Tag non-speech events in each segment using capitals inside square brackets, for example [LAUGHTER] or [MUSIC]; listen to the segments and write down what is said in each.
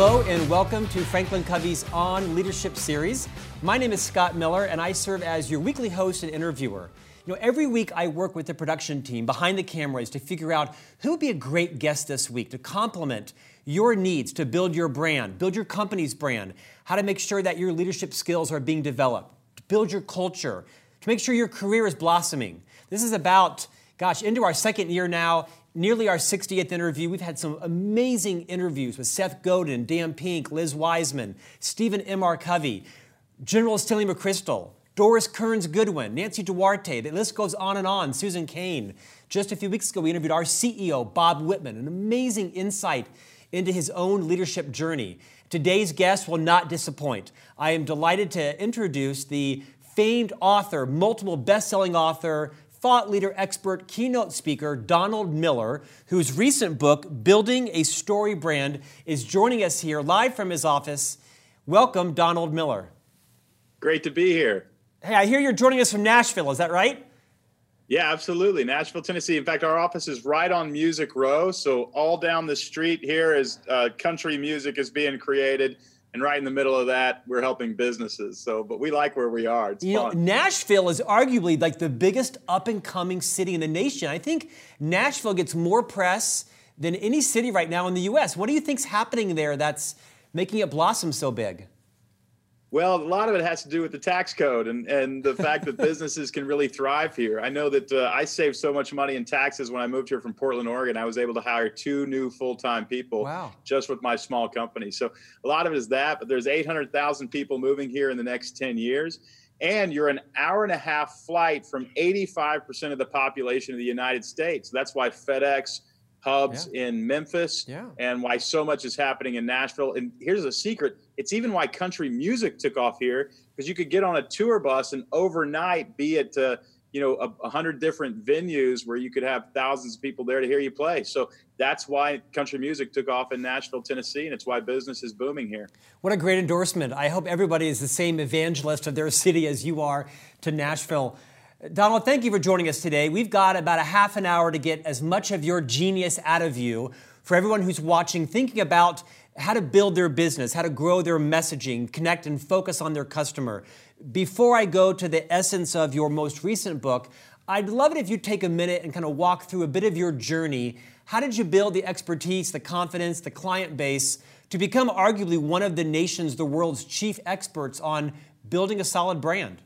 Hello and welcome to Franklin Covey's On Leadership series. My name is Scott Miller and I serve as your weekly host and interviewer. You know, every week I work with the production team behind the cameras to figure out who would be a great guest this week to complement your needs to build your brand, build your company's brand, how to make sure that your leadership skills are being developed, to build your culture, to make sure your career is blossoming. This is about, gosh, into our second year now nearly our 60th interview. We've had some amazing interviews with Seth Godin, Dan Pink, Liz Wiseman, Stephen M. R. Covey, General Stanley McChrystal, Doris Kearns Goodwin, Nancy Duarte. The list goes on and on. Susan Cain. Just a few weeks ago, we interviewed our CEO, Bob Whitman, an amazing insight into his own leadership journey. Today's guest will not disappoint. I am delighted to introduce the famed author, multiple best selling author, thought leader, expert, keynote speaker Donald Miller, whose recent book, Building a Story Brand, is joining us here live from his office. Welcome, Donald Miller. Great to be here. Hey, I hear you're joining us from Nashville, is that right? Yeah, absolutely. Nashville, Tennessee. In fact, our office is right on Music Row. So, all down the street here is uh, country music is being created and right in the middle of that we're helping businesses. So but we like where we are. It's you fun. know nashville is arguably like the biggest up and coming city in the nation. I think nashville gets more press than any city right now in the us what do you think's happening there that's making it blossom so big well, a lot of it has to do with the tax code and, and the fact that [LAUGHS] businesses can really thrive here. I know that uh, I saved so much money in taxes when I moved here from Portland, Oregon. I was able to hire two new full time people wow. just with my small company. So a lot of it is that, but there's 800,000 people moving here in the next 10 years. And you're an hour and a half flight from 85% of the population of the United States. That's why FedEx, hubs yeah. in Memphis yeah. and why so much is happening in Nashville. And here's a secret it's even why country music took off here because you could get on a tour bus and overnight be at, uh, you know, a, a, hundred different venues where you could have thousands of people there to hear you play. So that's why country music took off in Nashville, Tennessee, and it's why business is booming here. What a great endorsement. I hope everybody is the same evangelist of their city as you are to Nashville. Donald, thank you for joining us today. We've got about a half an hour to get as much of your genius out of you for everyone who's watching, thinking about how to build their business, how to grow their messaging, connect and focus on their customer. Before I go to the essence of your most recent book, I'd love it if you take a minute and kind of walk through a bit of your journey. How did you build the expertise, the confidence, the client base to become arguably one of the nation's, the world's chief experts on building a solid brand?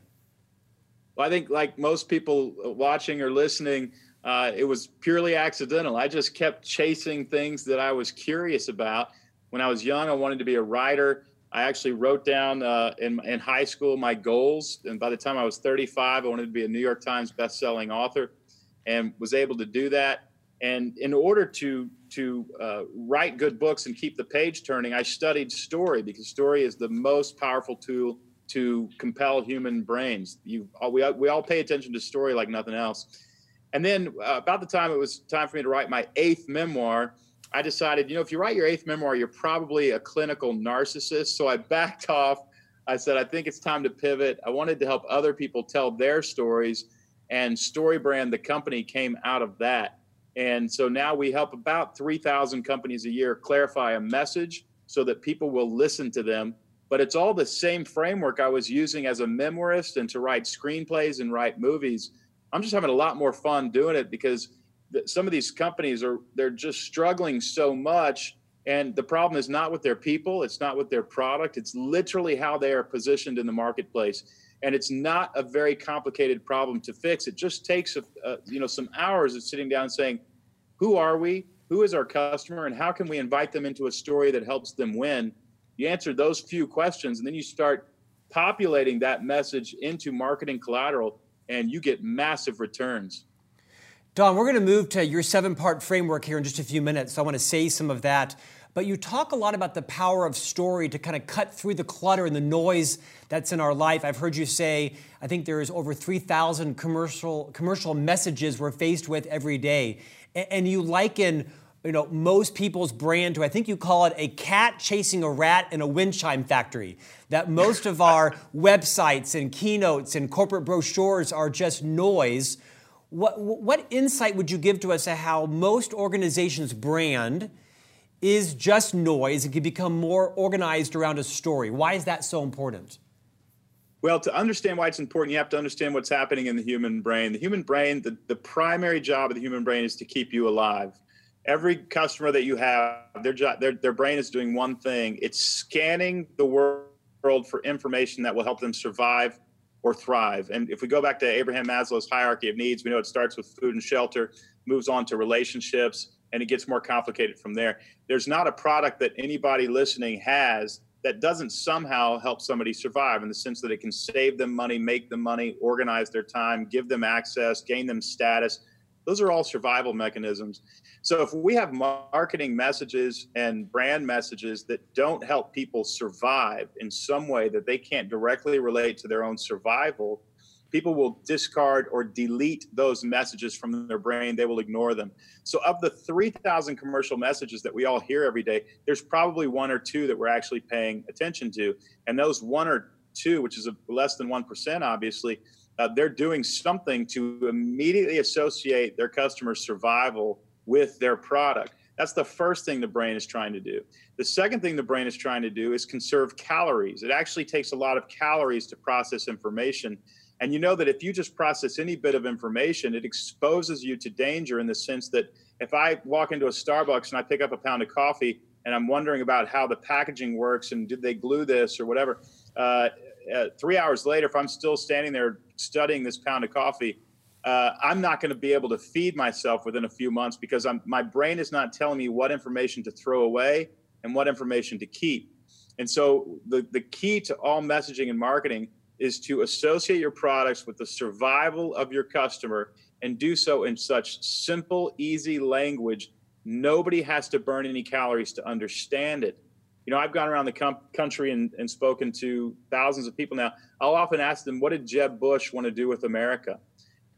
I think, like most people watching or listening, uh, it was purely accidental. I just kept chasing things that I was curious about. When I was young, I wanted to be a writer. I actually wrote down uh, in, in high school my goals. And by the time I was 35, I wanted to be a New York Times best-selling author and was able to do that. And in order to, to uh, write good books and keep the page turning, I studied story because story is the most powerful tool to compel human brains. You, we, we all pay attention to story like nothing else. And then uh, about the time it was time for me to write my eighth memoir, I decided, you know, if you write your eighth memoir, you're probably a clinical narcissist. So I backed [LAUGHS] off. I said, I think it's time to pivot. I wanted to help other people tell their stories, and StoryBrand, the company, came out of that. And so now we help about 3,000 companies a year clarify a message so that people will listen to them but it's all the same framework I was using as a memoirist and to write screenplays and write movies. I'm just having a lot more fun doing it because some of these companies are they're just struggling so much and the problem is not with their people it's not with their product it's literally how they are positioned in the marketplace. And it's not a very complicated problem to fix. It just takes a, a, you know some hours of sitting down and saying who are we? Who is our customer? And how can we invite them into a story that helps them win you answer those few questions, and then you start populating that message into marketing collateral, and you get massive returns. Don, we're going to move to your seven part framework here in just a few minutes. So I want to say some of that. But you talk a lot about the power of story to kind of cut through the clutter and the noise that's in our life. I've heard you say, I think there is over 3,000 commercial, commercial messages we're faced with every day. And you liken you know, most people's brand to, I think you call it a cat chasing a rat in a wind chime factory. That most of our [LAUGHS] websites and keynotes and corporate brochures are just noise. What, what insight would you give to us to how most organizations' brand is just noise and can become more organized around a story. Why is that so important? Well, to understand why it's important, you have to understand what's happening in the human brain. The human brain, the, the primary job of the human brain is to keep you alive. Every customer that you have, their, job, their, their brain is doing one thing it's scanning the world for information that will help them survive or thrive. And if we go back to Abraham Maslow's hierarchy of needs, we know it starts with food and shelter, moves on to relationships, and it gets more complicated from there. There's not a product that anybody listening has that doesn't somehow help somebody survive in the sense that it can save them money, make them money, organize their time, give them access, gain them status. Those are all survival mechanisms. So if we have marketing messages and brand messages that don't help people survive in some way that they can't directly relate to their own survival, people will discard or delete those messages from their brain. They will ignore them. So, of the 3,000 commercial messages that we all hear every day, there's probably one or two that we're actually paying attention to. And those one or two, which is less than 1%, obviously, uh, they're doing something to immediately associate their customer's survival with their product. That's the first thing the brain is trying to do. The second thing the brain is trying to do is conserve calories. It actually takes a lot of calories to process information. And you know that if you just process any bit of information, it exposes you to danger in the sense that if I walk into a Starbucks and I pick up a pound of coffee and I'm wondering about how the packaging works and did they glue this or whatever, uh, uh, three hours later, if I'm still standing there studying this pound of coffee, uh, I'm not going to be able to feed myself within a few months because I'm, my brain is not telling me what information to throw away and what information to keep. And so the, the key to all messaging and marketing is to associate your products with the survival of your customer and do so in such simple, easy language. Nobody has to burn any calories to understand it. You know, I've gone around the com- country and, and spoken to thousands of people now. I'll often ask them, what did Jeb Bush want to do with America?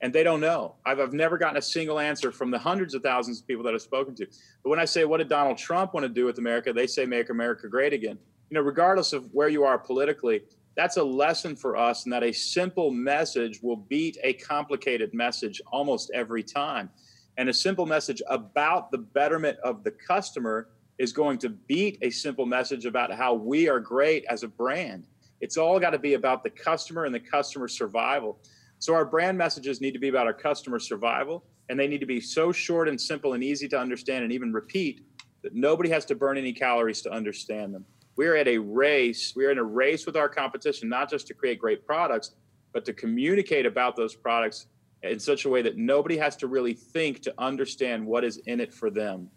and they don't know. I've, I've never gotten a single answer from the hundreds of thousands of people that I've spoken to. But when I say, what did Donald Trump want to do with America? They say, make America great again. You know, regardless of where you are politically, that's a lesson for us, and that a simple message will beat a complicated message almost every time. And a simple message about the betterment of the customer is going to beat a simple message about how we are great as a brand. It's all got to be about the customer and the customer survival. So our brand messages need to be about our customer survival, and they need to be so short and simple and easy to understand and even repeat that nobody has to burn any calories to understand them. We're at a race. We're in a race with our competition, not just to create great products, but to communicate about those products in such a way that nobody has to really think to understand what is in it for them.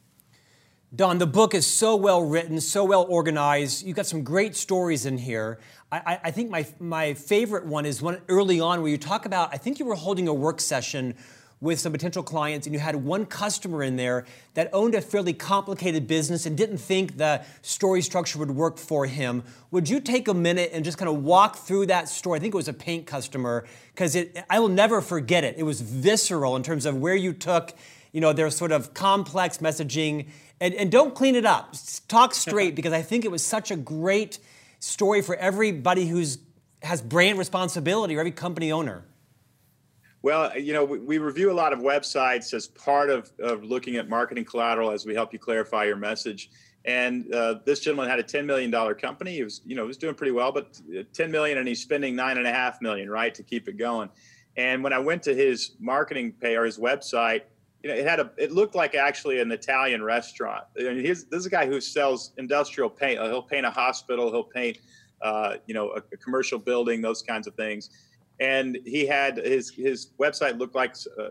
Don, the book is so well written, so well organized. You've got some great stories in here. I, I, think my, my favorite one is one early on where you talk about, I think you were holding a work session with some potential clients and you had one customer in there that owned a fairly complicated business and didn't think the story structure would work for him. Would you take a minute and just kind of walk through that story? I think it was a paint customer because I will never forget it. It was visceral in terms of where you took, you know, their sort of complex messaging and, and don't clean it up. Talk straight [LAUGHS] because I think it was such a great story for everybody who's has brand responsibility or every company owner. Well, you know, we, we, review a lot of websites as part of, of looking at marketing collateral as we help you clarify your message. And uh, this gentleman had a $10 million company. He was, you know, he was doing pretty well, but 10 million and he's spending nine and a half million, right, to keep it going. And when I went to his marketing pay or his website, you know, it had a, it looked like actually an Italian restaurant. Mean, he's, this is a guy who sells industrial paint. He'll paint a hospital. He'll paint, uh, you know, a, a, commercial building, those kinds of things. And he had his his website looked like uh,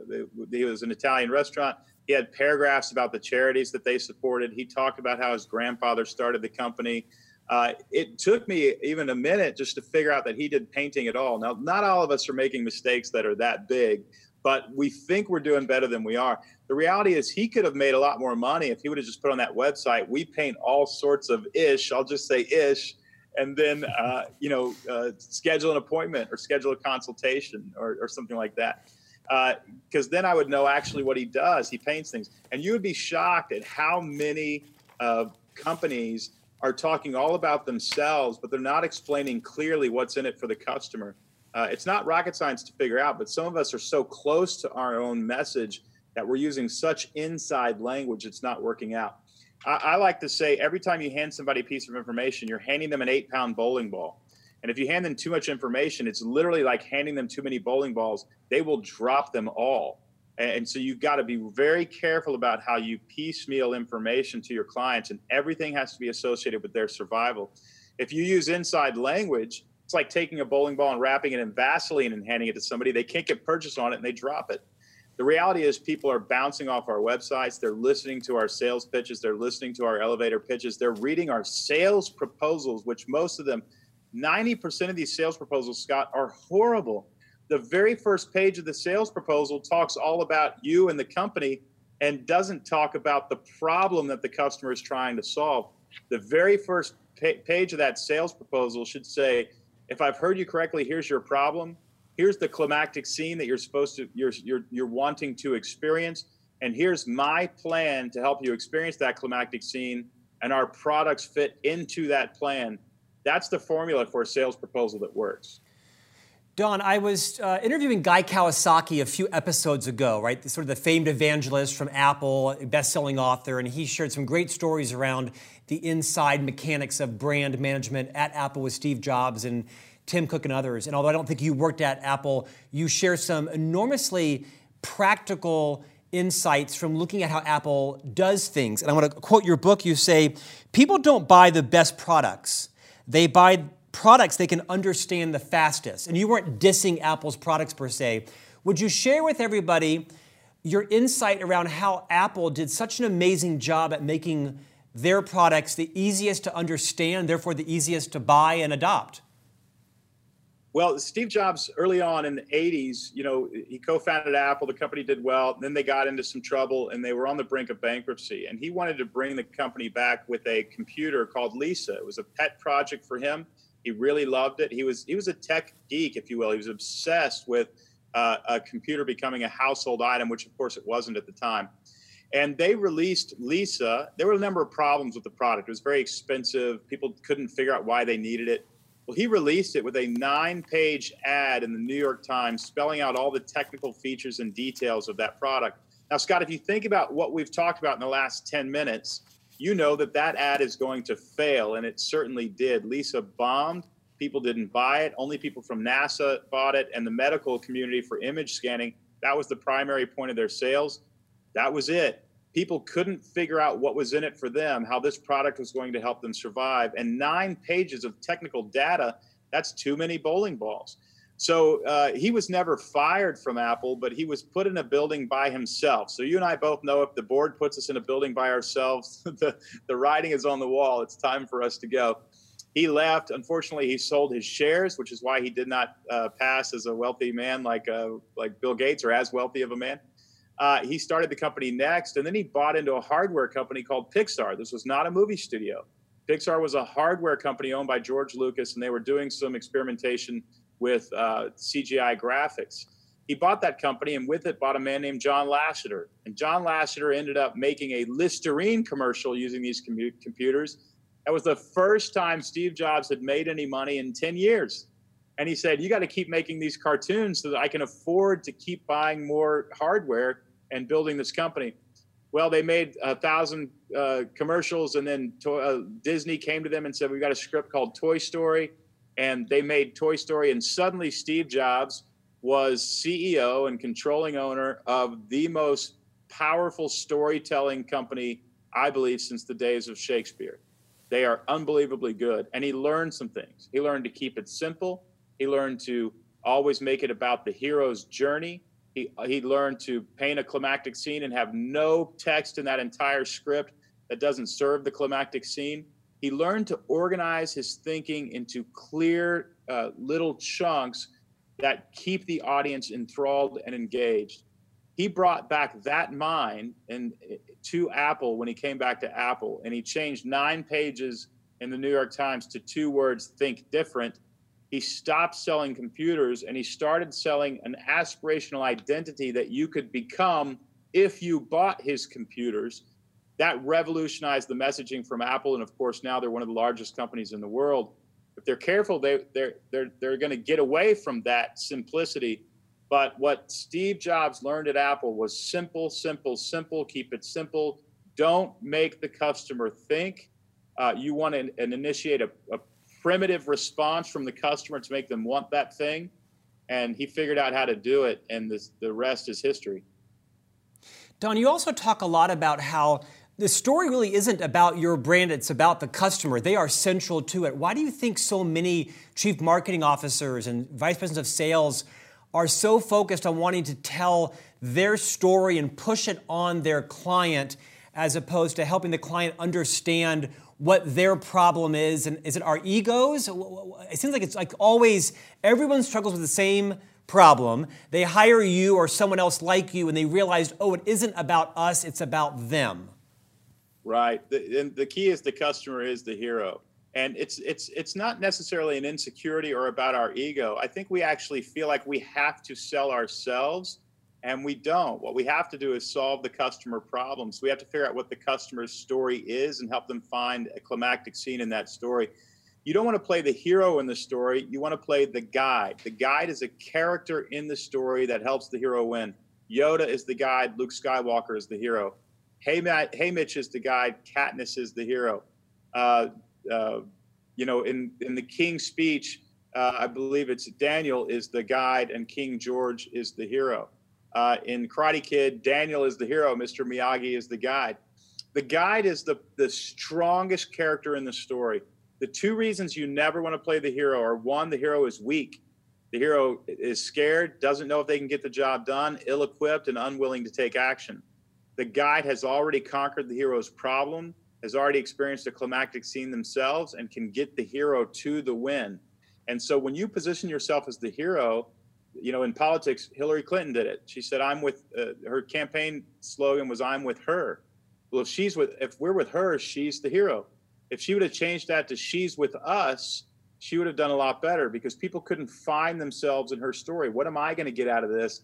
he was an Italian restaurant. He had paragraphs about the charities that they supported. He talked about how his grandfather started the company. Uh, it took me even a minute just to figure out that he did painting at all. Now, not all of us are making mistakes that are that big, but we think we're doing better than we are. The reality is, he could have made a lot more money if he would have just put on that website. We paint all sorts of ish. I'll just say ish, and then uh, you know uh, schedule an appointment or schedule a consultation or, or something like that. Because uh, then I would know actually what he does. He paints things, and you would be shocked at how many uh, companies are talking all about themselves, but they're not explaining clearly what's in it for the customer. Uh, it's not rocket science to figure out, but some of us are so close to our own message that we're using such inside language, it's not working out. I, I like to say every time you hand somebody a piece of information, you're handing them an eight pound bowling ball. And if you hand them too much information, it's literally like handing them too many bowling balls. They will drop them all. And so you've got to be very careful about how you piecemeal information to your clients, and everything has to be associated with their survival. If you use inside language, it's like taking a bowling ball and wrapping it in Vaseline and handing it to somebody. They can't get purchase on it and they drop it. The reality is, people are bouncing off our websites. They're listening to our sales pitches. They're listening to our elevator pitches. They're reading our sales proposals, which most of them, 90% of these sales proposals, Scott, are horrible the very first page of the sales proposal talks all about you and the company and doesn't talk about the problem that the customer is trying to solve. The very first pa- page of that sales proposal should say, if I've heard you correctly, here's your problem. Here's the climactic scene that you're supposed to you're you're you're wanting to experience and here's my plan to help you experience that climactic scene and our products fit into that plan. That's the formula for a sales proposal that works. Don, I was uh, interviewing Guy Kawasaki a few episodes ago, right? Sort of the famed evangelist from Apple, best-selling author, and he shared some great stories around the inside mechanics of brand management at Apple with Steve Jobs and Tim Cook and others. And although I don't think you worked at Apple, you share some enormously practical insights from looking at how Apple does things. And I want to quote your book. You say, "People don't buy the best products; they buy." products they can understand the fastest. And you weren't dissing Apple's products per se. Would you share with everybody your insight around how Apple did such an amazing job at making their products the easiest to understand, therefore the easiest to buy and adopt? Well, Steve Jobs, early on in the 80s, you know, he co founded Apple. The company did well. Then they got into some trouble and they were on the brink of bankruptcy. And he wanted to bring the company back with a computer called Lisa. It was a pet project for him. He really loved it. He was he was a tech geek, if you will. He was obsessed with uh, a computer becoming a household item, which of course it wasn't at the time. And they released Lisa. There were a number of problems with the product. It was very expensive. People couldn't figure out why they needed it. Well, he released it with a nine page ad in the New York Times spelling out all the technical features and details of that product. Now, Scott, if you think about what we've talked about in the last 10 minutes, you know that that ad is going to fail, and it certainly did. Lisa bombed. People didn't buy it. Only people from NASA bought it, and the medical community for image scanning. That was the primary point of their sales. That was it. People couldn't figure out what was in it for them, how this product was going to help them survive. And nine pages of technical data, that's too many bowling balls. So uh, he was never fired from Apple, but he was put in a building by himself. So you and I both know if the board puts us in a building by ourselves, [LAUGHS] the, the writing is on the wall. It's time for us to go. He left. Unfortunately, he sold his shares, which is why he did not uh, pass as a wealthy man like uh, like Bill Gates or as wealthy of a man. Uh, he started the company NeXT, and then he bought into a hardware company called Pixar. This was not a movie studio. Pixar was a hardware company owned by George Lucas, and they were doing some experimentation with uh, CGI graphics. He bought that company and with it bought a man named John Lasseter. And John Lasseter ended up making a Listerine commercial using these com- computers. That was the first time Steve Jobs had made any money in 10 years. And he said, You got to keep making these cartoons so that I can afford to keep buying more hardware and building this company. Well, they made a thousand uh, commercials, and then to- uh, Disney came to them and said, We've got a script called Toy Story and they made Toy Story, and suddenly Steve Jobs was CEO and controlling owner of the most powerful storytelling company, I believe, since the days of Shakespeare. They are unbelievably good. And he learned some things. He learned to keep it simple, he learned to always make it about the hero's journey. He, he learned to paint a climactic scene and have no text in that entire script that doesn't serve the climactic scene he learned to organize his thinking into clear uh, little chunks that keep the audience enthralled and engaged. He brought back that mind and to Apple when he came back to Apple, and he changed nine pages in the New York Times to two words: "Think different." He stopped selling computers and he started selling an aspirational identity that you could become if you bought his computers that revolutionized the messaging from Apple, and of course now they're one of the largest companies in the world. If they're careful, they they're they're they're going to get away from that simplicity. But what Steve Jobs learned at Apple was simple, simple, simple. Keep it simple. don't make the customer think. Uh, you want to initiate a, a primitive response from the customer to make them want that thing. And he figured out how to do it, and this, the rest is history. Don, you also talk a lot about how the story really isn't about your brand, it's about the customer. They are central to it. Why do you think so many chief marketing officers and vice presidents of sales are so focused on wanting to tell their story and push it on their client as opposed to helping the client understand what their problem is? And is it our egos? It seems like it's like always everyone struggles with the same problem. They hire you or someone else like you and they realize, oh, it isn't about us, it's about them. Right. The, and the key is the customer is the hero. And it's it's it's not necessarily an insecurity or about our ego. I think we actually feel like we have to sell ourselves and we don't. What we have to do is solve the customer problems. We have to figure out what the customer's story is and help them find a climactic scene in that story. You don't want to play the hero in the story. You want to play the guide. The guide is a character in the story that helps the hero win. Yoda is the guide. Luke Skywalker is the hero. Hey, Matt, Haymitch is the guide. Katniss is the hero. Uh, uh, you know, in in the King's speech, uh, I believe it's Daniel is the guide and King George is the hero. Uh, in Karate Kid, Daniel is the hero. Mr. Miyagi is the guide. The guide is the the strongest character in the story. The two reasons you never want to play the hero are one, the hero is weak. The hero is scared, doesn't know if they can get the job done, ill equipped, and unwilling to take action the guide has already conquered the hero's problem, has already experienced a climactic scene themselves, and can get the hero to the win. And so when you position yourself as the hero, you know, in politics, Hillary Clinton did it. She said, "I'm with." Uh, her campaign slogan was, "I'm with her." Well, if she's with, if we're with her, she's the hero. If she would have changed that to "she's with us," she would have done a lot better because people couldn't find themselves in her story. What am I going to get out of this?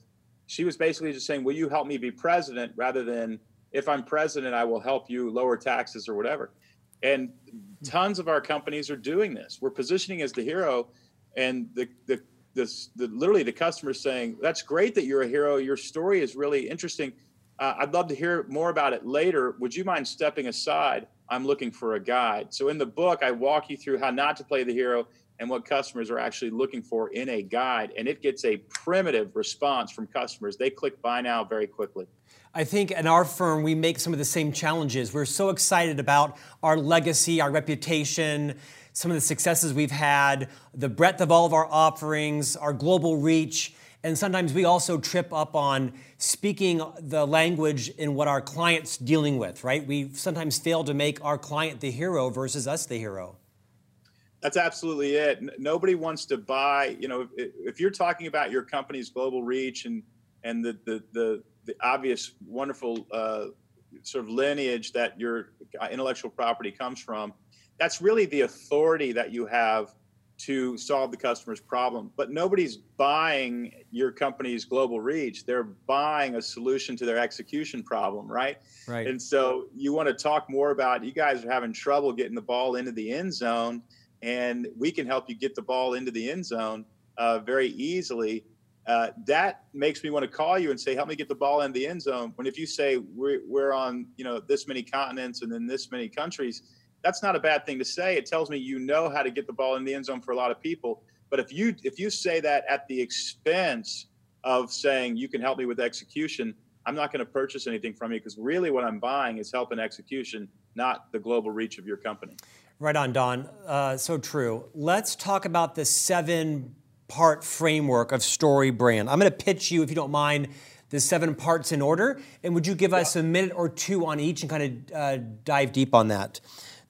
she was basically just saying, "Will you help me be president?" rather than if I'm president, I will help you lower taxes or whatever. And tons of our companies are doing this. We're positioning as the hero, and the the this the literally the customer saying, "That's great that you're a hero. Your story is really interesting. Uh, I'd love to hear more about it later. Would you mind stepping aside? I'm looking for a guide." So in the book, I walk you through how not to play the hero and what customers are actually looking for in a guide. And it gets a primitive response from customers. They click buy now very quickly. I think in our firm, we make some of the same challenges. We're so excited about our legacy, our reputation, some of the successes we've had, the breadth of all of our offerings, our global reach. And sometimes we also trip up on speaking the language in what our client's dealing with, right? We sometimes fail to make our client the hero versus us the hero. That's absolutely it. Nobody wants to buy. You know, if, if you're talking about your company's global reach and and the the the, the obvious wonderful uh, sort of lineage that your intellectual property comes from, that's really the authority that you have to solve the customer's problem. But nobody's buying your company's global reach. They're buying a solution to their execution problem, right? Right. And so you want to talk more about you guys are having trouble getting the ball into the end zone and we can help you get the ball into the end zone uh, very easily. Uh, that makes me want to call you and say, help me get the ball in the end zone. When if you say we're, we're on, you know, this many continents and in this many countries, that's not a bad thing to say. It tells me you know how to get the ball in the end zone for a lot of people. But if you if you say that at the expense of saying you can help me with execution, I'm not going to purchase anything from you because really what I'm buying is help and execution, not the global reach of your company. Right on, Don. Uh, so true. Let's talk about the seven part framework of story brand. I'm going to pitch you, if you don't mind, the seven parts in order. And would you give yeah. us a minute or two on each and kind of uh, dive deep on that?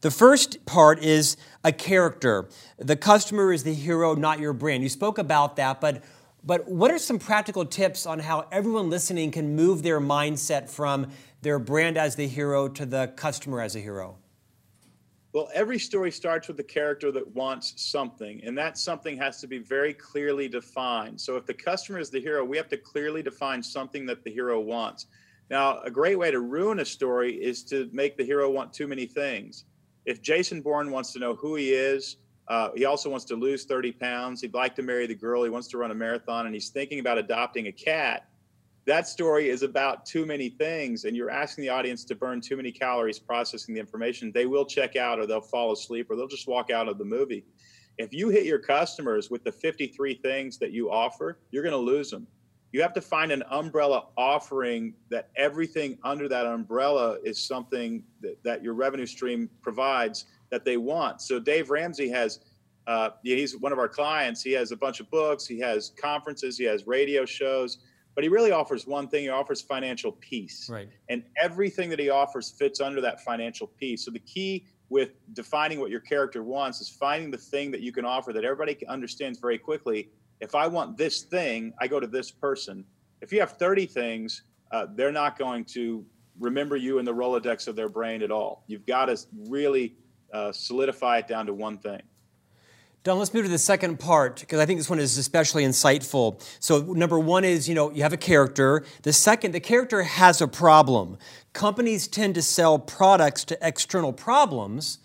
The first part is a character. The customer is the hero, not your brand. You spoke about that, but but what are some practical tips on how everyone listening can move their mindset from their brand as the hero to the customer as a hero? Well, every story starts with a character that wants something, and that something has to be very clearly defined. So, if the customer is the hero, we have to clearly define something that the hero wants. Now, a great way to ruin a story is to make the hero want too many things. If Jason Bourne wants to know who he is, uh, he also wants to lose 30 pounds, he'd like to marry the girl, he wants to run a marathon, and he's thinking about adopting a cat, that story is about too many things and you're asking the audience to burn too many calories processing the information, they will check out or they'll fall asleep or they'll just walk out of the movie. If you hit your customers with the 53 things that you offer, you're going to lose them. You have to find an umbrella offering that everything under that umbrella is something that, that your revenue stream provides that they want. So Dave Ramsey has uh, he's one of our clients. He has a bunch of books, he has conferences, he has radio shows, but he really offers one thing he offers financial peace. Right. And everything that he offers fits under that financial peace. So the key with defining what your character wants is finding the thing that you can offer that everybody understands very quickly. If I want this thing, I go to this person. If you have 30 things, uh, they're not going to remember you in the Rolodex of their brain at all. You've got to really uh, solidify it down to one thing. Don, let's move to the second part because I think this one is especially insightful. So, number one is you know, you have a character. The second, the character has a problem. Companies tend to sell products to external problems,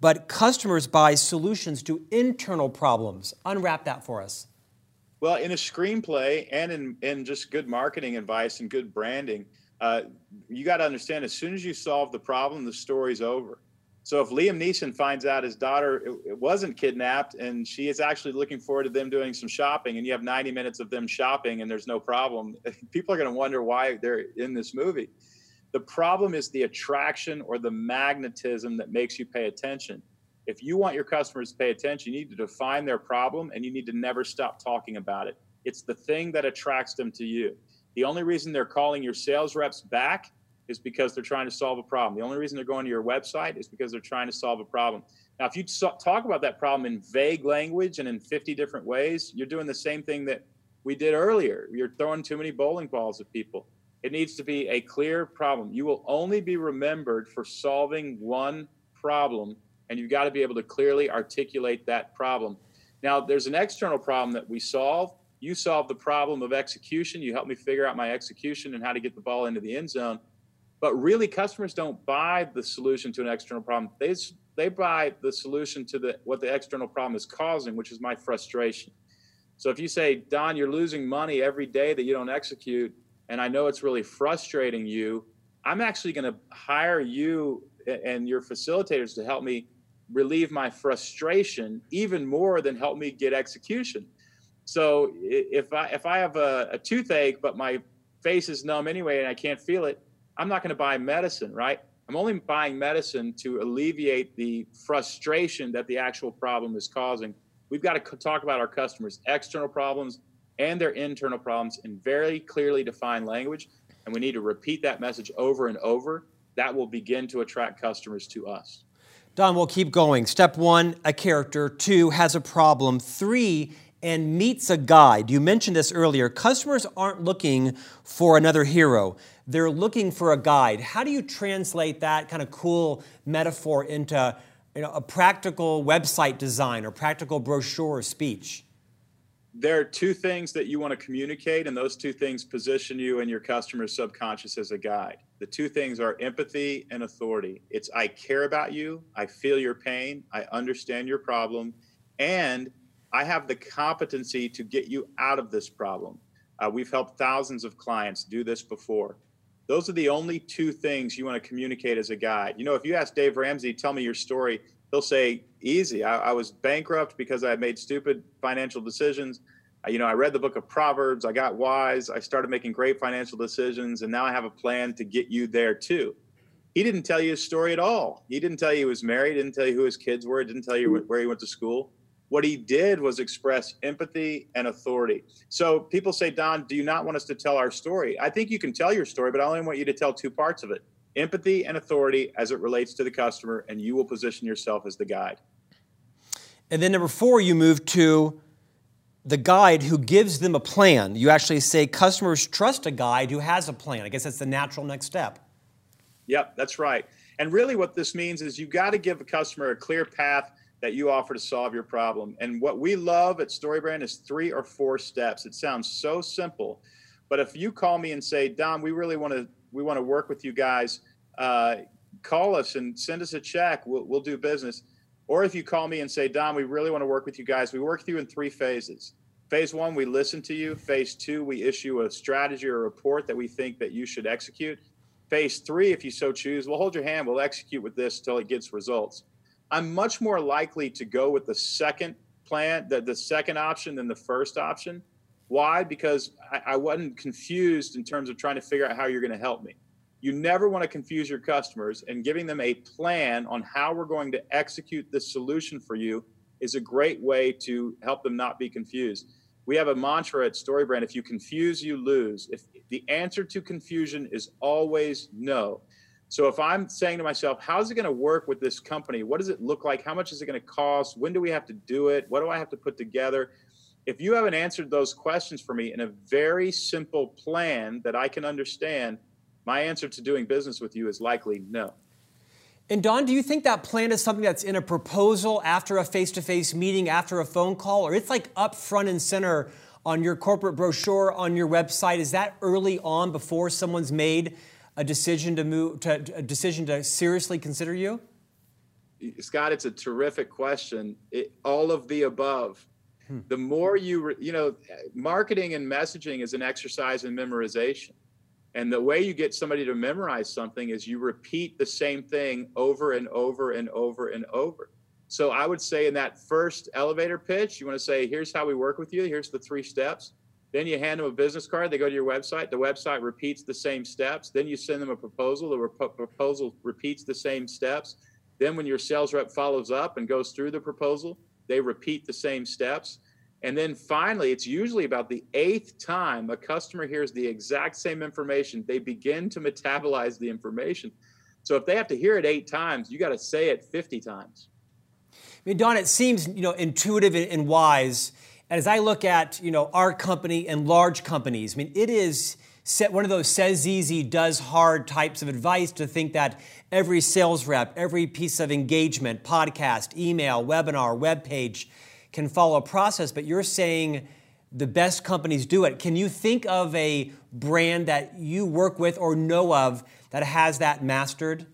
but customers buy solutions to internal problems. Unwrap that for us. Well, in a screenplay and in, in just good marketing advice and good branding, uh, you got to understand as soon as you solve the problem, the story's over. So if Liam Neeson finds out his daughter wasn't kidnapped and she is actually looking forward to them doing some shopping, and you have 90 minutes of them shopping and there's no problem, [LAUGHS] people are going to wonder why they're in this movie. The problem is the attraction or the magnetism that makes you pay attention. If you want your customers to pay attention, you need to define their problem and you need to never stop talking about it. It's the thing that attracts them to you. The only reason they're calling your sales reps back is because they're trying to solve a problem. The only reason they're going to your website is because they're trying to solve a problem. Now, if you talk about that problem in vague language and in 50 different ways, you're doing the same thing that we did earlier. You're throwing too many bowling balls at people. It needs to be a clear problem. You will only be remembered for solving one problem, and you've got to be able to clearly articulate that problem. Now, there's an external problem that we solve. You solve the problem of execution. You help me figure out my execution and how to get the ball into the end zone. But really, customers don't buy the solution to an external problem. They they buy the solution to the what the external problem is causing, which is my frustration. So if you say, Don, you're losing money every day that you don't execute, and I know it's really frustrating you, I'm actually going to hire you and your facilitators to help me relieve my frustration even more than help me get execution. So if I if I have a, a toothache but my face is numb anyway and I can't feel it, I'm not going to buy medicine, right? I'm only buying medicine to alleviate the frustration that the actual problem is causing. We've got to talk about our customers' external problems and their internal problems in very clearly defined language. And we need to repeat that message over and over. That will begin to attract customers to us. Don, we'll keep going. Step one, a character. Two, has a problem. Three, and meets a guide. You mentioned this earlier. Customers aren't looking for another hero, they're looking for a guide. How do you translate that kind of cool metaphor into you know, a practical website design or practical brochure or speech? There are two things that you want to communicate, and those two things position you and your customer's subconscious as a guide. The two things are empathy and authority. It's I care about you, I feel your pain, I understand your problem, and I have the competency to get you out of this problem. Uh, we've helped thousands of clients do this before. Those are the only two things you want to communicate as a guide. You know, if you ask Dave Ramsey, tell me your story, he'll say, easy. I, I was bankrupt because I made stupid financial decisions. You know, I read the book of Proverbs, I got wise, I started making great financial decisions, and now I have a plan to get you there too. He didn't tell you his story at all. He didn't tell you he was married, didn't tell you who his kids were, didn't tell you mm-hmm. where he went to school what he did was express empathy and authority. So people say, Don, do you not want us to tell our story? I think you can tell your story, but I only want you to tell two parts of it empathy and authority as it relates to the customer, and you will position yourself as the guide. And then number four, you move to the guide who gives them a plan. You actually say customers trust a guide who has a plan. I guess that's the natural next step. Yep, that's right. And really, what this means is you've got to give a customer a clear path that you offer to solve your problem. And what we love at StoryBrand is three or four steps. It sounds so simple, but if you call me and say, Don, we really want to we want to work with you guys, uh, call us and send us a check. We'll, we'll do business. Or if you call me and say, Don, we really want to work with you guys, we work with you in three phases. Phase one, we listen to you. Phase two, we issue a strategy or a report that we think that you should execute. Phase three, if you so choose, we'll hold your hand. We'll execute with this till it gets results. I'm much more likely to go with the second plan, the, the second option than the first option. Why? Because I, I wasn't confused in terms of trying to figure out how you're going to help me. You never want to confuse your customers, and giving them a plan on how we're going to execute this solution for you is a great way to help them not be confused. We have a mantra at StoryBrand if you confuse, you lose. If the answer to confusion is always no. So if I'm saying to myself, how's it going to work with this company? What does it look like? How much is it going to cost? When do we have to do it? What do I have to put together? If you haven't answered those questions for me in a very simple plan that I can understand, my answer to doing business with you is likely no. And Don, do you think that plan is something that's in a proposal after a face to face meeting, after a phone call, or it's like up front and center on your corporate brochure, on your website? Is that early on before someone's made a decision to move, to, a decision to seriously consider you? Scott, it's a terrific question. It, all of the above. Hmm. The more you, you know, marketing and messaging is an exercise in memorization. And the way you get somebody to memorize something is you repeat the same thing over and over and over and over. So I would say in that first elevator pitch, you want to say, here's how we work with you. Here's the three steps. Then you hand them a business card. They go to your website. The website repeats the same steps. Then you send them a proposal. The rep- proposal repeats the same steps. Then when your sales rep follows up and goes through the proposal, they repeat the same steps. And then finally, it's usually about the eighth time a customer hears the exact same information, they begin to metabolize the information. So if they have to hear it eight times, you got to say it 50 times. I mean, Don, it seems you know intuitive and wise. And as I look at you know our company and large companies, I mean, it is set one of those says easy, does hard types of advice to think that every sales rep, every piece of engagement, podcast, email, webinar, web page can follow a process, but you're saying the best companies do it. Can you think of a brand that you work with or know of that has that mastered?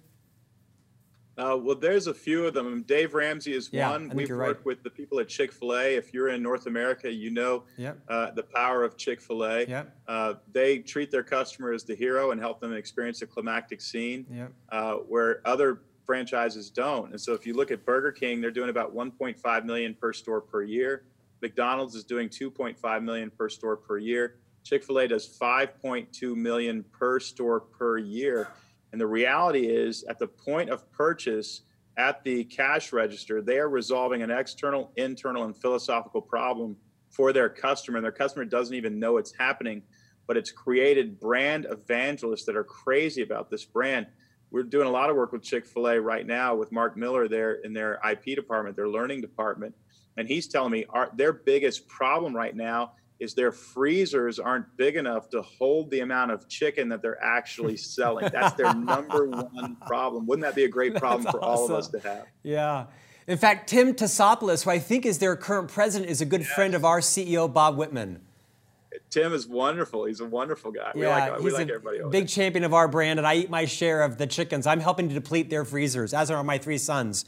Uh, well, there's a few of them. Dave Ramsey is yeah, one. We've worked right. with the people at Chick fil A. If you're in North America, you know yep. uh, the power of Chick fil A. Yep. Uh, they treat their customer as the hero and help them experience a climactic scene yep. Uh, where other franchises don't. And so if you look at Burger King, they're doing about 1.5 million per store per year. McDonald's is doing 2.5 million per store per year. Chick-fil-A does 5.2 million per store per year. And the reality is at the point of purchase at the cash register, they are resolving an external, internal, and philosophical problem for their customer. And their customer doesn't even know it's happening, but it's created brand evangelists that are crazy about this brand we're doing a lot of work with Chick-fil-A right now with Mark Miller there in their IP department, their learning department. And he's telling me our, their biggest problem right now is their freezers aren't big enough to hold the amount of chicken that they're actually [LAUGHS] selling. That's their number one problem. Wouldn't that be a great problem That's for awesome. all of us to have? Yeah. In fact, Tim Tassopoulos, who I think is their current president, is a good yes. friend of our CEO, Bob Whitman. Tim is wonderful. He's a wonderful guy. We yeah, like, we like everybody. Big there. champion of our brand, and I eat my share of the chickens. I'm helping to deplete their freezers, as are my three sons.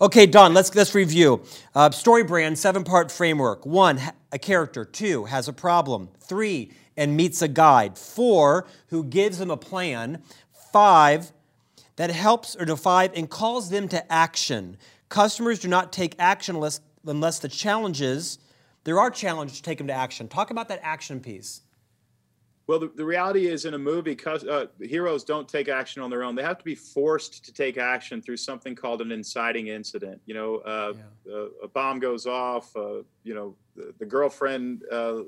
Okay, Don, let's, let's review. Uh, story brand, seven part framework. One, a character. Two, has a problem. Three, and meets a guide. Four, who gives them a plan. Five, that helps, or to five, and calls them to action. Customers do not take action unless, unless the challenges there are challenges to take them to action. Talk about that action piece. Well, the, the reality is in a movie, uh, heroes don't take action on their own. They have to be forced to take action through something called an inciting incident. You know, uh, yeah. a, a, bomb goes off, uh, you know, the, the girlfriend uh,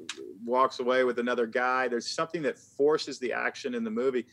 walks away with another guy. There's something that forces the action in the movie.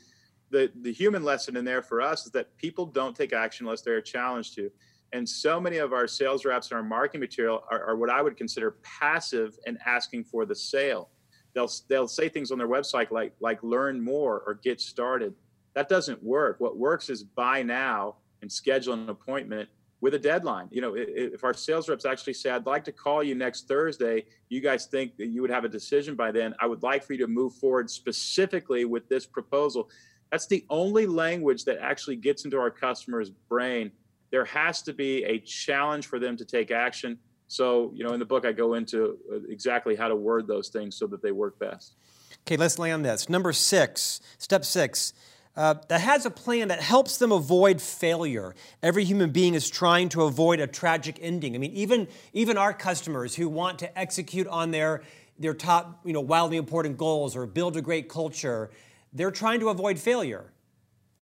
The, the human lesson in there for us is that people don't take action unless they're challenged to. And so many of our sales reps and our marketing material are, are, what I would consider passive and asking for the sale. They'll they'll say things on their website like like learn more or get started. That doesn't work. What works is buy now and schedule an appointment with a deadline. You know, if our sales reps actually say, "I'd like to call you next Thursday," you guys think that you would have a decision by then. I would like for you to move forward specifically with this proposal. That's the only language that actually gets into our customer's brain there has to be a challenge for them to take action. So, you know, in the book, I go into uh, exactly how to word those things so that they work best. Okay, let's land this. Number six, step six, uh, that has a plan that helps them avoid failure. Every human being is trying to avoid a tragic ending. I mean, even, even our customers who want to execute on their, their top, you know, wildly important goals or build a great culture, they're trying to avoid failure.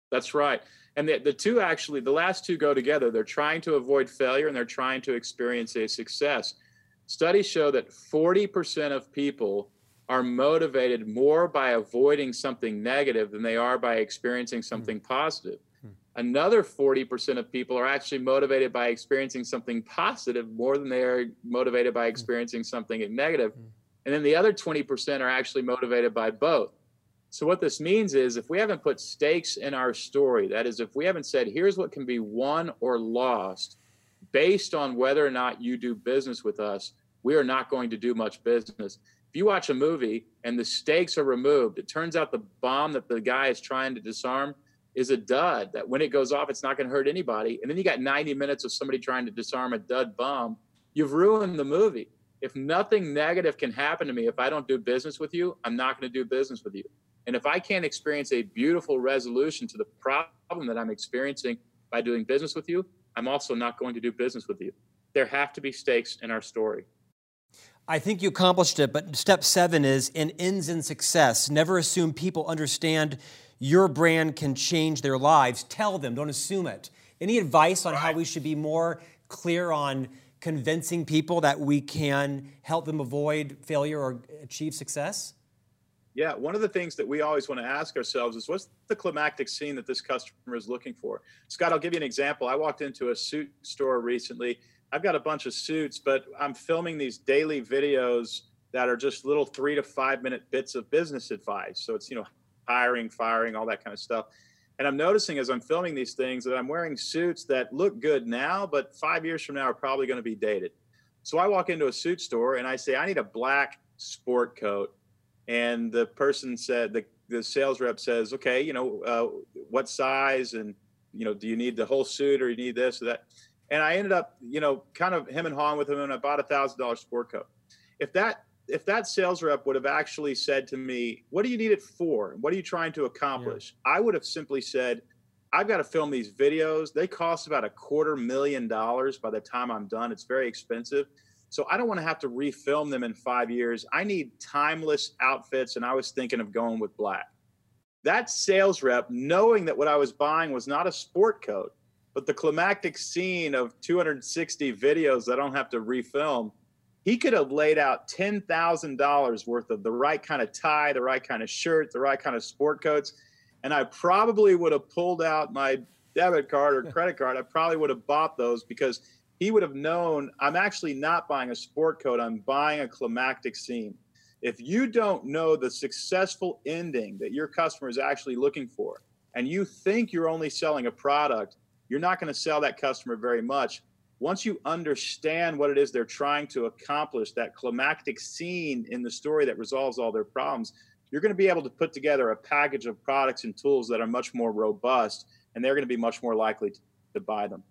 That's right. And the, the two actually, the last two go together. They're trying to avoid failure and they're trying to experience a success. Studies show that 40% of people are motivated more by avoiding something negative than they are by experiencing hmm. something mm. positive. Mm. Another 40% of people are actually motivated by experiencing something positive more than they are motivated by hmm. experiencing something negative. Hmm. And then the other 20% are actually motivated by both. So, what this means is if we haven't put stakes in our story, that is, if we haven't said, here's what can be won or lost based on whether or not you do business with us, we are not going to do much business. If you watch a movie and the stakes are removed, it turns out the bomb that the guy is trying to disarm is a dud, that when it goes off, it's not going to hurt anybody. And then you got 90 minutes of somebody trying to disarm a dud bomb. You've ruined the movie. If nothing negative can happen to me if I don't do business with you, I'm not going to do business with you. And if I can't experience a beautiful resolution to the problem that I'm experiencing by doing business with you, I'm also not going to do business with you. There have to be stakes in our story. I think you accomplished it, but step seven is in ends in success. Never assume people understand your brand can change their lives. Tell them, don't assume it. Any advice on how we should be more clear on convincing people that we can help them avoid failure or achieve success? Yeah, one of the things that we always want to ask ourselves is what's the climactic scene that this customer is looking for? Scott, I'll give you an example. I walked into a suit store recently. I've got a bunch of suits, but I'm filming these daily videos that are just little three to five minute bits of business advice. So it's, you know, hiring, firing, all that kind of stuff. And I'm noticing as I'm filming these things that I'm wearing suits that look good now, but five years from now are probably going to be dated. So I walk into a suit store and I say, I need a black sport coat and the person said the the sales rep says, okay, you know, uh, what size and you know, do you need the whole suit or you need this or that? And I ended up, you know, kind of him and hawing with him, and I bought a thousand dollar sport coat. If that if that sales rep would have actually said to me, "What do you need it for? What are you trying to accomplish?" Yeah. I would have simply said, "I've got to film these videos. They cost about a quarter million dollars by the time I'm done. It's very expensive." So I don't want to have to refilm them in five years. I need timeless outfits, and I was thinking of going with black. That sales rep, knowing that what I was buying was not a sport coat, but the climactic scene of 260 videos that I don't have to refilm, he could have laid out $10,000 worth of the right kind of tie, the right kind of shirt, the right kind of sport coats. And I probably would have pulled out my debit card or [LAUGHS] credit card. I probably would have bought those because he would have known I'm actually not buying a sport coat, I'm buying a climactic scene. If you don't know the successful ending that your customer is actually looking for, and you think you're only selling a product, you're not going to sell that customer very much. Once you understand what it is they're trying to accomplish, that climactic scene in the story that resolves all their problems, you're going to be able to put together a package of products and tools that are much more robust, and they're going to be much more likely to, buy them.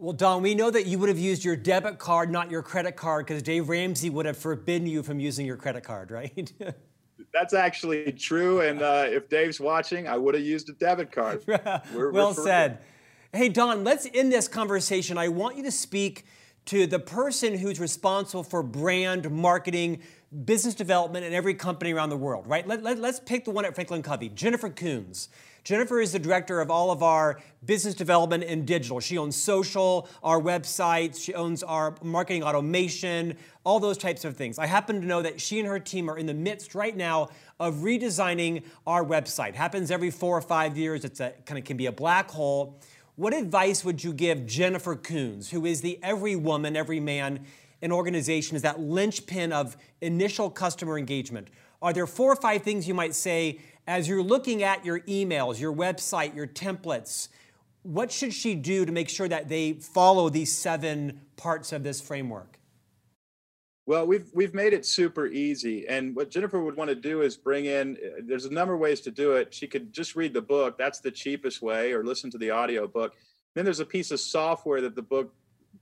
Well, Don, we know that you would have used your debit card, not your credit card, because Dave Ramsey would have forbidden you from using your credit card, right? [LAUGHS] That's actually true. And uh, if Dave's watching, I would have used a debit card. [LAUGHS] We're, well we're said. Hey, Don, let's end this conversation. I want you to speak to the person who's responsible for brand marketing, business development in every company around the world, right? Let, let, let's pick the one at Franklin Covey, Jennifer Coons. Jennifer is the director of all of our business development and digital. She owns social, our websites, she owns our marketing automation, all those types of things. I happen to know that she and her team are in the midst right now of redesigning our website. Happens every four or five years. It's a kind of can be a black hole. What advice would you give Jennifer Coons, who is the every woman, every man in is that linchpin of initial customer engagement? Are there four or five things you might say as you're looking at your emails, your website, your templates, what should she do to make sure that they follow these seven parts of this framework? Well, we've we've made it super easy, and what Jennifer would want to do is bring in. Uh, there's a number of ways to do it. She could just read the book; that's the cheapest way, or listen to the audio book. Then there's a piece of software that the book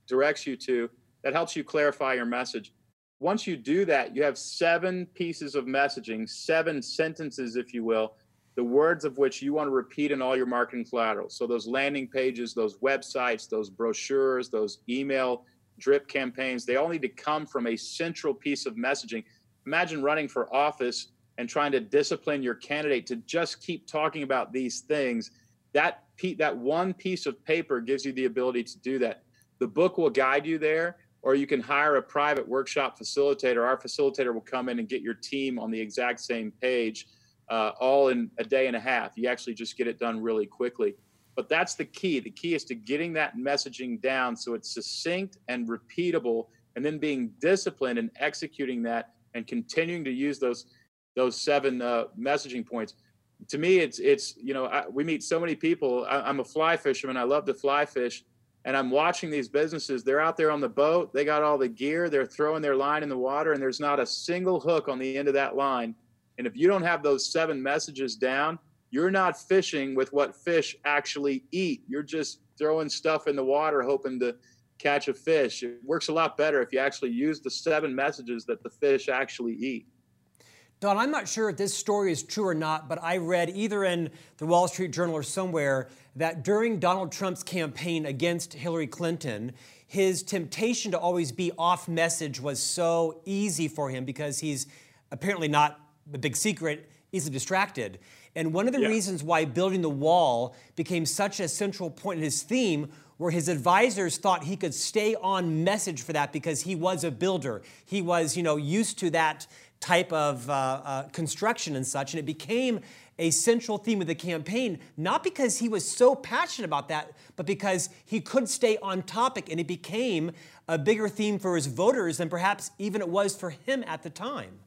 directs you to that helps you clarify your message. Once you do that, you have seven pieces of messaging, seven sentences, if you will, the words of which you want to repeat in all your marketing collateral. So those landing pages, those websites, those brochures, those email drip campaigns, they all need to come from a central piece of messaging. Imagine running for office and trying to discipline your candidate to just keep talking about these things. That that one piece of paper gives you the ability to do that. The book will guide you there, or you can hire a private workshop facilitator. Our facilitator will come in and get your team on the exact same page uh, all in a day and a half. You actually just get it done really quickly. But that's the key. The key is to getting that messaging down so it's succinct and repeatable, and then being disciplined and executing that and continuing to use those those seven uh, messaging points. To me, it's it's you know I, we meet so many people. I, I'm a fly fisherman. I love to fly fish, and I'm watching these businesses. They're out there on the boat. They got all the gear. They're throwing their line in the water, and there's not a single hook on the end of that line and if you don't have those seven messages down, you're not fishing with what fish actually eat. You're just throwing stuff in the water hoping to catch a fish. It works a lot better if you actually use the seven messages that the fish actually eat. Don, I'm not sure if this story is true or not, but I read either in the Wall Street Journal or somewhere that during Donald Trump's campaign against Hillary Clinton, his temptation to always be off message was so easy for him because he's apparently not the big secret, easily distracted. And one of the yeah. reasons why building the wall became such a central point in his theme were his advisors thought he could stay on message for that because he was a builder. He was, you know, used to that type of uh, uh, construction and such, and it became a central theme of the campaign, not because he was so passionate about that, but because he could stay on topic, and it became a bigger theme for his voters than perhaps even it was for him at the time.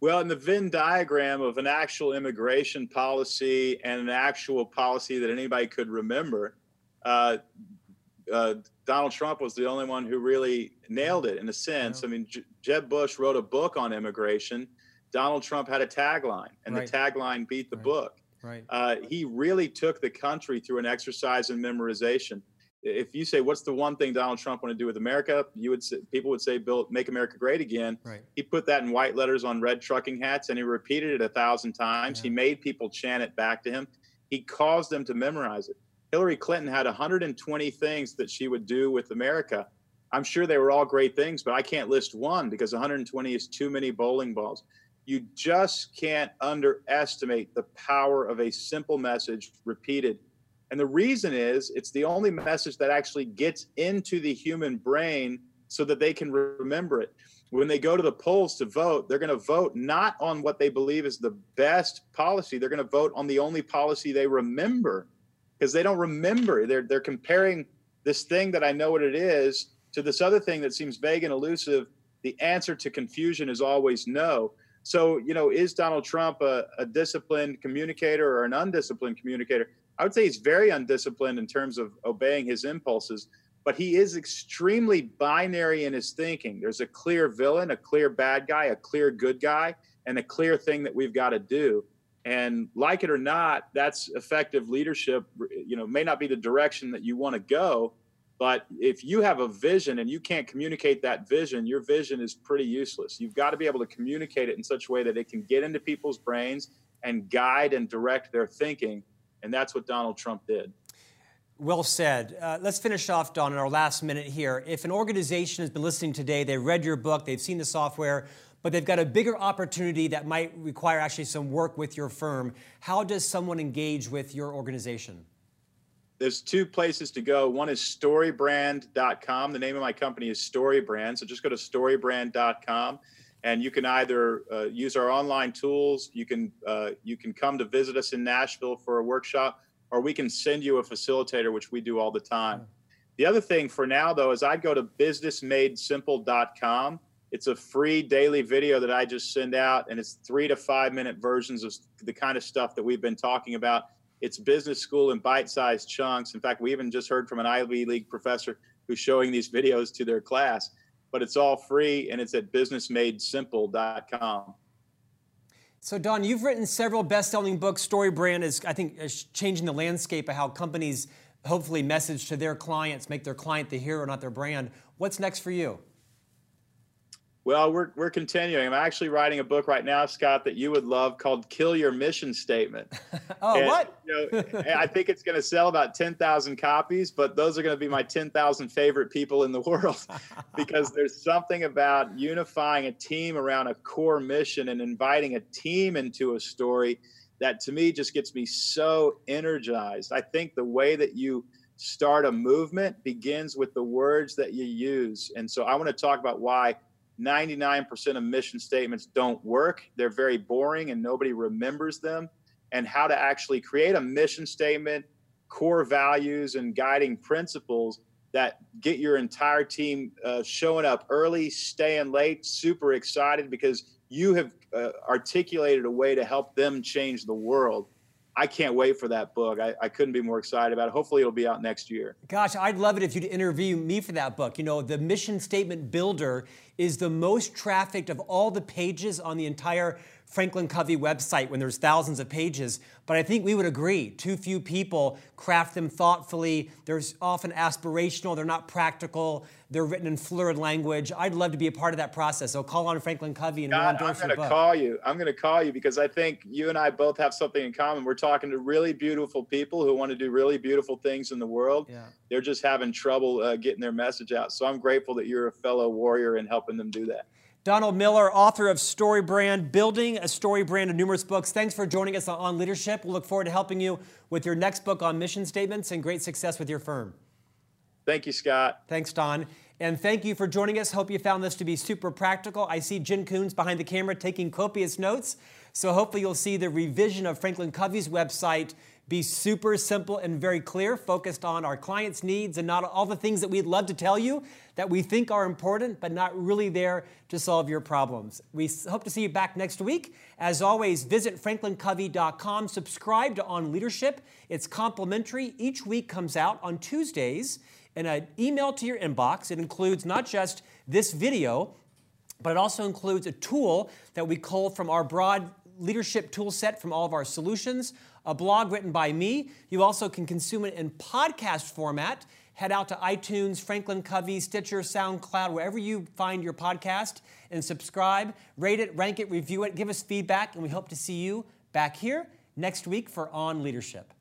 Well, in the Venn diagram of an actual immigration policy and an actual policy that anybody could remember, uh, uh, Donald Trump was the only one who really nailed it in a sense. Yeah. I mean, J- Jeb Bush wrote a book on immigration. Donald Trump had a tagline, and right. the tagline beat the right. book. Right. Uh, he really took the country through an exercise in memorization if you say what's the one thing Donald Trump want to do with America, you would say, people would say build make America great again. Right. He put that in white letters on red trucking hats and he repeated it a thousand times. Yeah. He made people chant it back to him. He caused them to memorize it. Hillary Clinton had 120 things that she would do with America. I'm sure they were all great things, but I can't list one because 120 is too many bowling balls. You just can't underestimate the power of a simple message repeated and the reason is it's the only message that actually gets into the human brain so that they can remember it. When they go to the polls to vote, they're going to vote not on what they believe is the best policy. They're going to vote on the only policy they remember because they don't remember. They're, they're comparing this thing that I know what it is to this other thing that seems vague and elusive. The answer to confusion is always no. So, you know, is Donald Trump a, a disciplined communicator or an undisciplined communicator? I would say he's very undisciplined in terms of obeying his impulses, but he is extremely binary in his thinking. There's a clear villain, a clear bad guy, a clear good guy, and a clear thing that we've got to do. And like it or not, that's effective leadership. You know, may not be the direction that you want to go, but if you have a vision and you can't communicate that vision, your vision is pretty useless. You've got to be able to communicate it in such a way that it can get into people's brains and guide and direct their thinking and that's what Donald Trump did. Well said. Uh, let's finish off, Don, in our last minute here. If an organization has been listening today, they read your book, they've seen the software, but they've got a bigger opportunity that might require actually some work with your firm, how does someone engage with your organization? There's two places to go. One is storybrand.com. The name of my company is Storybrand. So just go to storybrand.com and you can either uh, use our online tools you can uh, you can come to visit us in nashville for a workshop or we can send you a facilitator which we do all the time the other thing for now though is i'd go to businessmadesimple.com it's a free daily video that i just send out and it's three to five minute versions of the kind of stuff that we've been talking about it's business school in bite-sized chunks in fact we even just heard from an ivy league professor who's showing these videos to their class but it's all free and it's at businessmadesimple.com. So, Don, you've written several best selling books. Story Brand is, I think, is changing the landscape of how companies hopefully message to their clients, make their client the hero, not their brand. What's next for you? Well, we're, we're continuing. I'm actually writing a book right now, Scott, that you would love called Kill Your Mission Statement. [LAUGHS] oh, and, what? You know, I think it's going to sell about 10,000 copies, but those are going to be my 10,000 favorite people in the world [LAUGHS] because there's something about unifying a team around a core mission and inviting a team into a story that to me just gets me so energized. I think the way that you start a movement begins with the words that you use. And so I want to talk about why 99% of mission statements don't work. They're very boring and nobody remembers them, and how to actually create a mission statement, core values, and guiding principles that get your entire team uh, showing up early, staying late, super excited because you have uh, articulated a way to help them change the world. I can't wait for that book. I, I, couldn't be more excited about it. Hopefully, it'll be out next year. Gosh, I'd love it if you'd interview me for that book. You know, the mission statement builder is the most trafficked of all the pages on the entire Franklin Covey website when there's thousands of pages, but I think we would agree too few people craft them thoughtfully. They're often aspirational, they're not practical, they're written in fluid language. I'd love to be a part of that process. So call on Franklin Covey and God, we'll I'm going to call you. I'm going to call you because I think you and I both have something in common. We're talking to really beautiful people who want to do really beautiful things in the world. Yeah. They're just having trouble uh, getting their message out. So I'm grateful that you're a fellow warrior and helping them do that. Donald Miller, author of Story Brand, Building a Story Brand, and numerous books. Thanks for joining us on Leadership. We'll look forward to helping you with your next book on mission statements and great success with your firm. Thank you, Scott. Thanks, Don. And thank you for joining us. Hope you found this to be super practical. I see Jen Coons behind the camera taking copious notes. So hopefully you'll see the revision of Franklin Covey's website be super simple and very clear, focused on our clients' needs and not all the things that we'd love to tell you that we think are important, but not really there to solve your problems. We hope to see you back next week. As always, visit franklincovey.com, subscribe to On Leadership. It's complimentary. Each week comes out on Tuesdays in an email to your inbox. It includes not just this video, but it also includes a tool that we cull from our broad leadership tool set from all of our solutions, a blog written by me. You also can consume it in podcast format. Head out to iTunes, Franklin Covey, Stitcher, SoundCloud, wherever you find your podcast, and subscribe, rate it, rank it, review it, give us feedback, and we hope to see you back here next week for On Leadership.